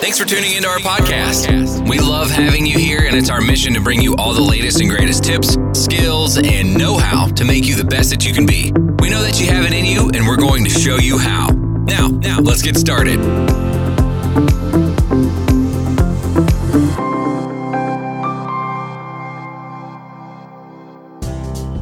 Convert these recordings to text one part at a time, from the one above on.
Thanks for tuning into our podcast. We love having you here, and it's our mission to bring you all the latest and greatest tips, skills, and know how to make you the best that you can be. We know that you have it in you, and we're going to show you how. Now, now, let's get started.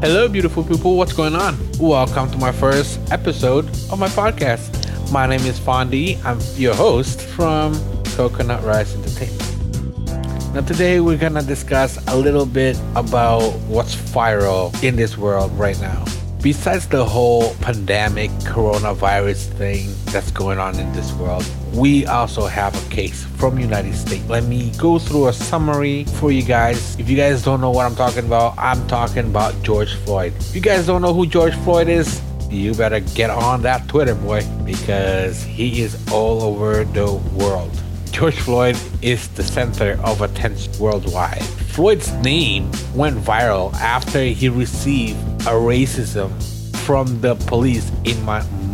Hello, beautiful people. What's going on? Welcome to my first episode of my podcast. My name is Fondi. I'm your host from Coconut Rice Entertainment. Now, today we're gonna discuss a little bit about what's viral in this world right now. Besides the whole pandemic coronavirus thing that's going on in this world, we also have a case from United States. Let me go through a summary for you guys. If you guys don't know what I'm talking about, I'm talking about George Floyd. If you guys don't know who George Floyd is, you better get on that Twitter boy because he is all over the world. George Floyd is the center of attention worldwide. Floyd's name went viral after he received a racism from the police in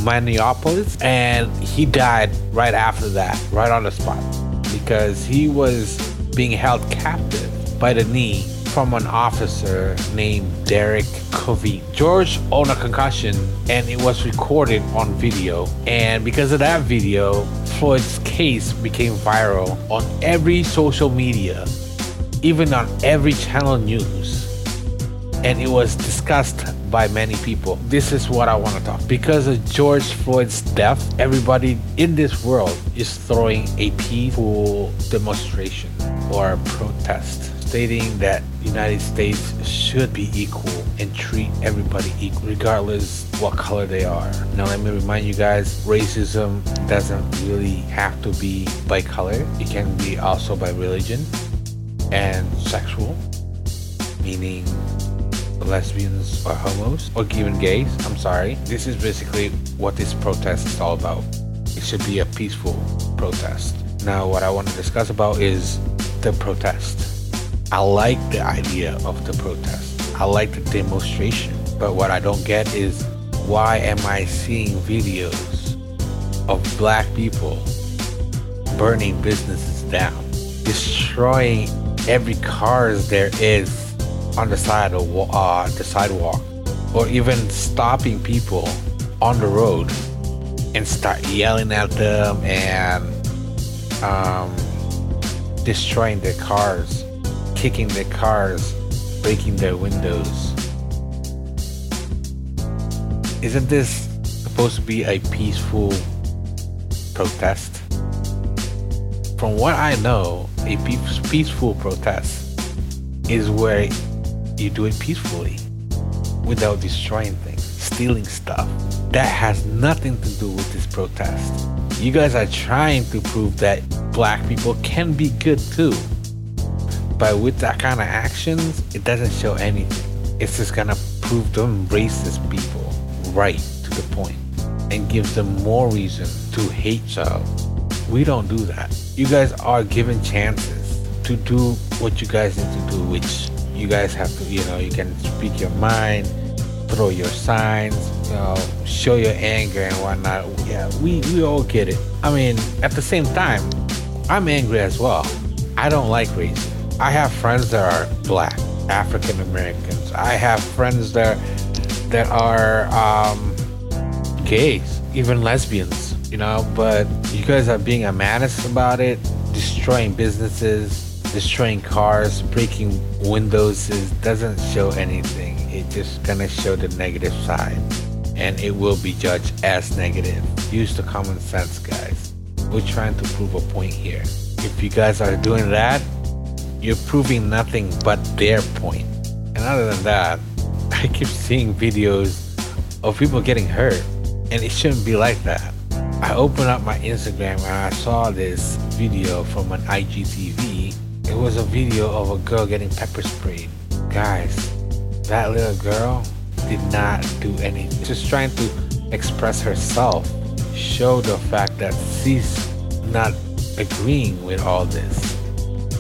Minneapolis and he died right after that, right on the spot, because he was being held captive by the knee from an officer named Derek Chauvin. George owned a concussion and it was recorded on video. And because of that video, Floyd's case became viral on every social media, even on every channel news. And it was discussed by many people. This is what I want to talk. Because of George Floyd's death, everybody in this world is throwing a peaceful demonstration or protest stating that the United States should be equal and treat everybody equal, regardless what color they are. Now, let me remind you guys, racism doesn't really have to be by color. It can be also by religion and sexual, meaning lesbians or homos or even gays. I'm sorry. This is basically what this protest is all about. It should be a peaceful protest. Now, what I want to discuss about is the protest. I like the idea of the protest. I like the demonstration. But what I don't get is why am I seeing videos of black people burning businesses down, destroying every cars there is on the side of uh, the sidewalk, or even stopping people on the road and start yelling at them and um, destroying their cars kicking their cars, breaking their windows. Isn't this supposed to be a peaceful protest? From what I know, a peaceful protest is where you do it peacefully without destroying things, stealing stuff. That has nothing to do with this protest. You guys are trying to prove that black people can be good too. But with that kind of actions, it doesn't show anything. It's just gonna prove them racist people right to the point and give them more reason to hate y'all. We don't do that. You guys are given chances to do what you guys need to do, which you guys have to, you know, you can speak your mind, throw your signs, you know, show your anger and whatnot. Yeah, we, we all get it. I mean, at the same time, I'm angry as well. I don't like racism. I have friends that are black, African Americans. I have friends that that are um, gays, even lesbians. You know, but you guys are being a menace about it, destroying businesses, destroying cars, breaking windows. It doesn't show anything. It just gonna show the negative side, and it will be judged as negative. Use the common sense, guys. We're trying to prove a point here. If you guys are doing that, you're proving nothing but their point. And other than that, I keep seeing videos of people getting hurt, and it shouldn't be like that. I opened up my Instagram and I saw this video from an IGTV. It was a video of a girl getting pepper sprayed. Guys, that little girl did not do anything. Just trying to express herself, show the fact that she's not agreeing with all this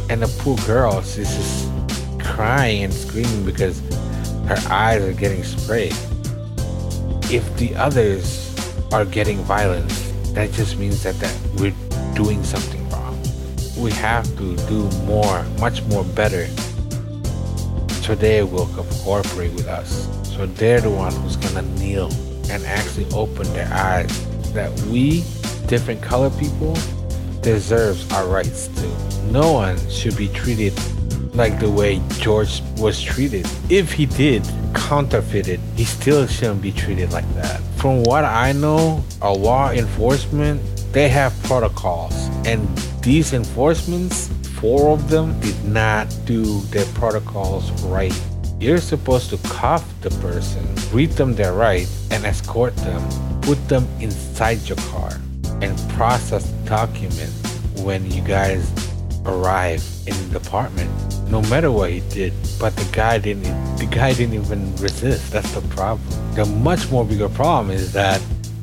and the poor girl she's just crying and screaming because her eyes are getting sprayed. If the others are getting violence, that just means that, that we're doing something wrong. we have to do more, much more better. So they will cooperate with us. So they're the one who's gonna kneel and actually open their eyes that we, different color people, deserves our rights too. No one should be treated like the way George was treated. If he did counterfeit it, he still shouldn't be treated like that. From what I know, a law enforcement, they have protocols and these enforcements, four of them did not do their protocols right. You're supposed to cuff the person, read them their rights, and escort them, put them inside your car, and process the when you guys arrive in the department. No matter what he did, but the guy didn't. The guy didn't even resist. That's the problem. The much more bigger problem is that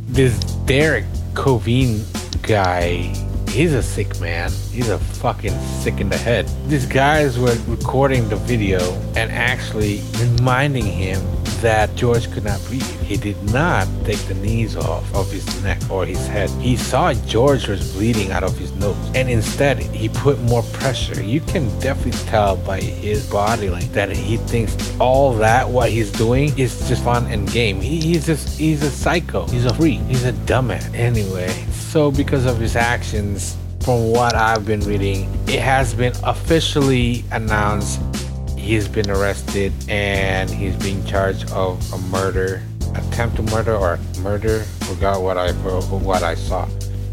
this Derek Chauvin guy he's a sick man. He's a fucking sick in the head. These guys were recording the video and actually reminding him that George could not breathe. He did not take the knees off of his neck or his head. He saw George was bleeding out of his nose and instead he put more pressure. You can definitely tell by his body like that he thinks all that what he's doing is just fun and game. He, he's just he's a psycho. He's a freak. He's a dumbass. Anyway, so because of his actions, from what I've been reading, it has been officially announced he's been arrested and he's being charged of a murder, attempt to murder or murder. Forgot what I what I saw.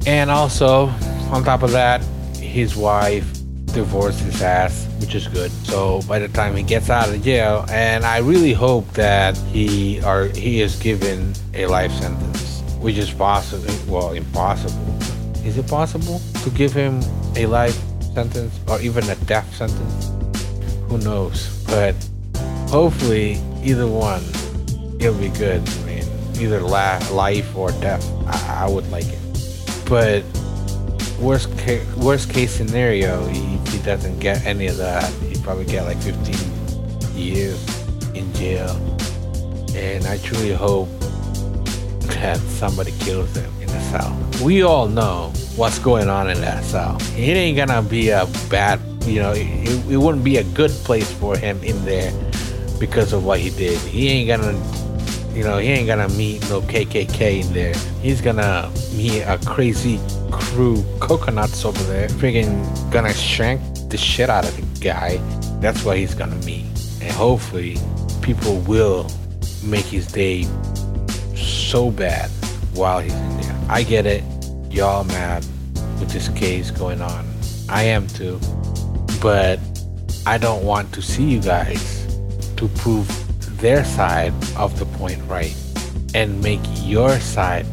And also, on top of that, his wife divorced his ass, which is good. So by the time he gets out of jail, and I really hope that he or he is given a life sentence which is possible. Well, impossible. Is it possible to give him a life sentence or even a death sentence? Who knows? But hopefully, either one, it'll be good. I mean, either la- life or death. I-, I would like it. But worst ca- worst case scenario, he, he doesn't get any of that. He probably get like 15 years in jail. And I truly hope that somebody kills him in the cell. We all know what's going on in that cell. It ain't gonna be a bad, you know, it, it wouldn't be a good place for him in there because of what he did. He ain't gonna, you know, he ain't gonna meet no KKK in there. He's gonna meet a crazy crew coconuts over there. Freaking gonna shank the shit out of the guy. That's what he's gonna meet. And hopefully, people will make his day so bad while he's in there. I get it. Y'all mad with this case going on. I am too. But I don't want to see you guys to prove their side of the point right and make your side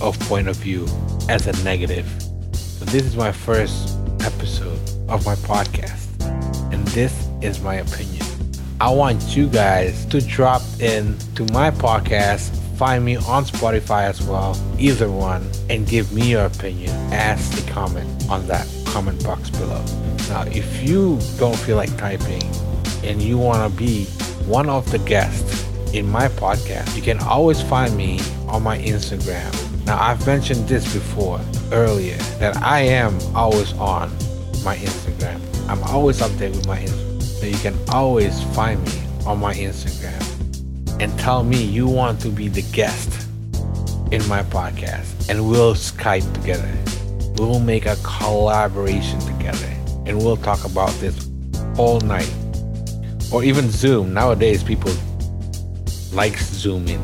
of point of view as a negative. So this is my first episode of my podcast and this is my opinion. I want you guys to drop in to my podcast Find me on Spotify as well, either one, and give me your opinion as a comment on that comment box below. Now, if you don't feel like typing and you want to be one of the guests in my podcast, you can always find me on my Instagram. Now, I've mentioned this before earlier that I am always on my Instagram. I'm always updated with my Instagram. So you can always find me on my Instagram and tell me you want to be the guest in my podcast and we'll Skype together. We'll make a collaboration together and we'll talk about this all night. Or even Zoom. Nowadays people like Zooming.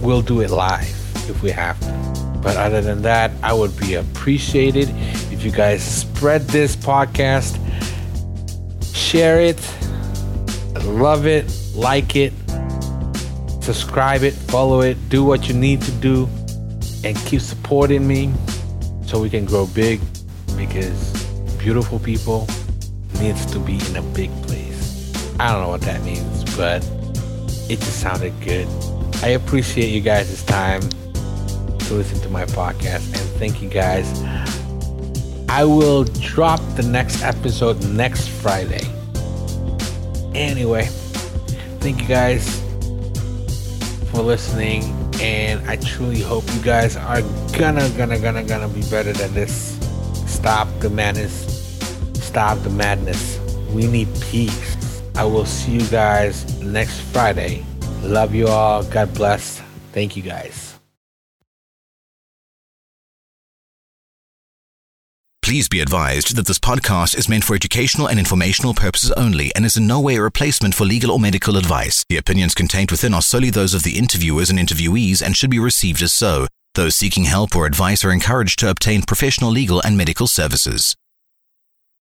We'll do it live if we have to. But other than that, I would be appreciated if you guys spread this podcast, share it, love it, like it, subscribe it, follow it, do what you need to do, and keep supporting me so we can grow big because beautiful people needs to be in a big place. I don't know what that means, but it just sounded good. I appreciate you guys' time to listen to my podcast and thank you guys. I will drop the next episode next Friday. Anyway, thank you guys for listening, and I truly hope you guys are gonna, gonna, gonna, gonna be better than this. Stop the madness. Stop the madness. We need peace. I will see you guys next Friday. Love you all. God bless. Thank you guys. Please be advised that this podcast is meant for educational and informational purposes only and is in no way a replacement for legal or medical advice. The opinions contained within are solely those of the interviewers and interviewees and should be received as so. Those seeking help or advice are encouraged to obtain professional legal and medical services.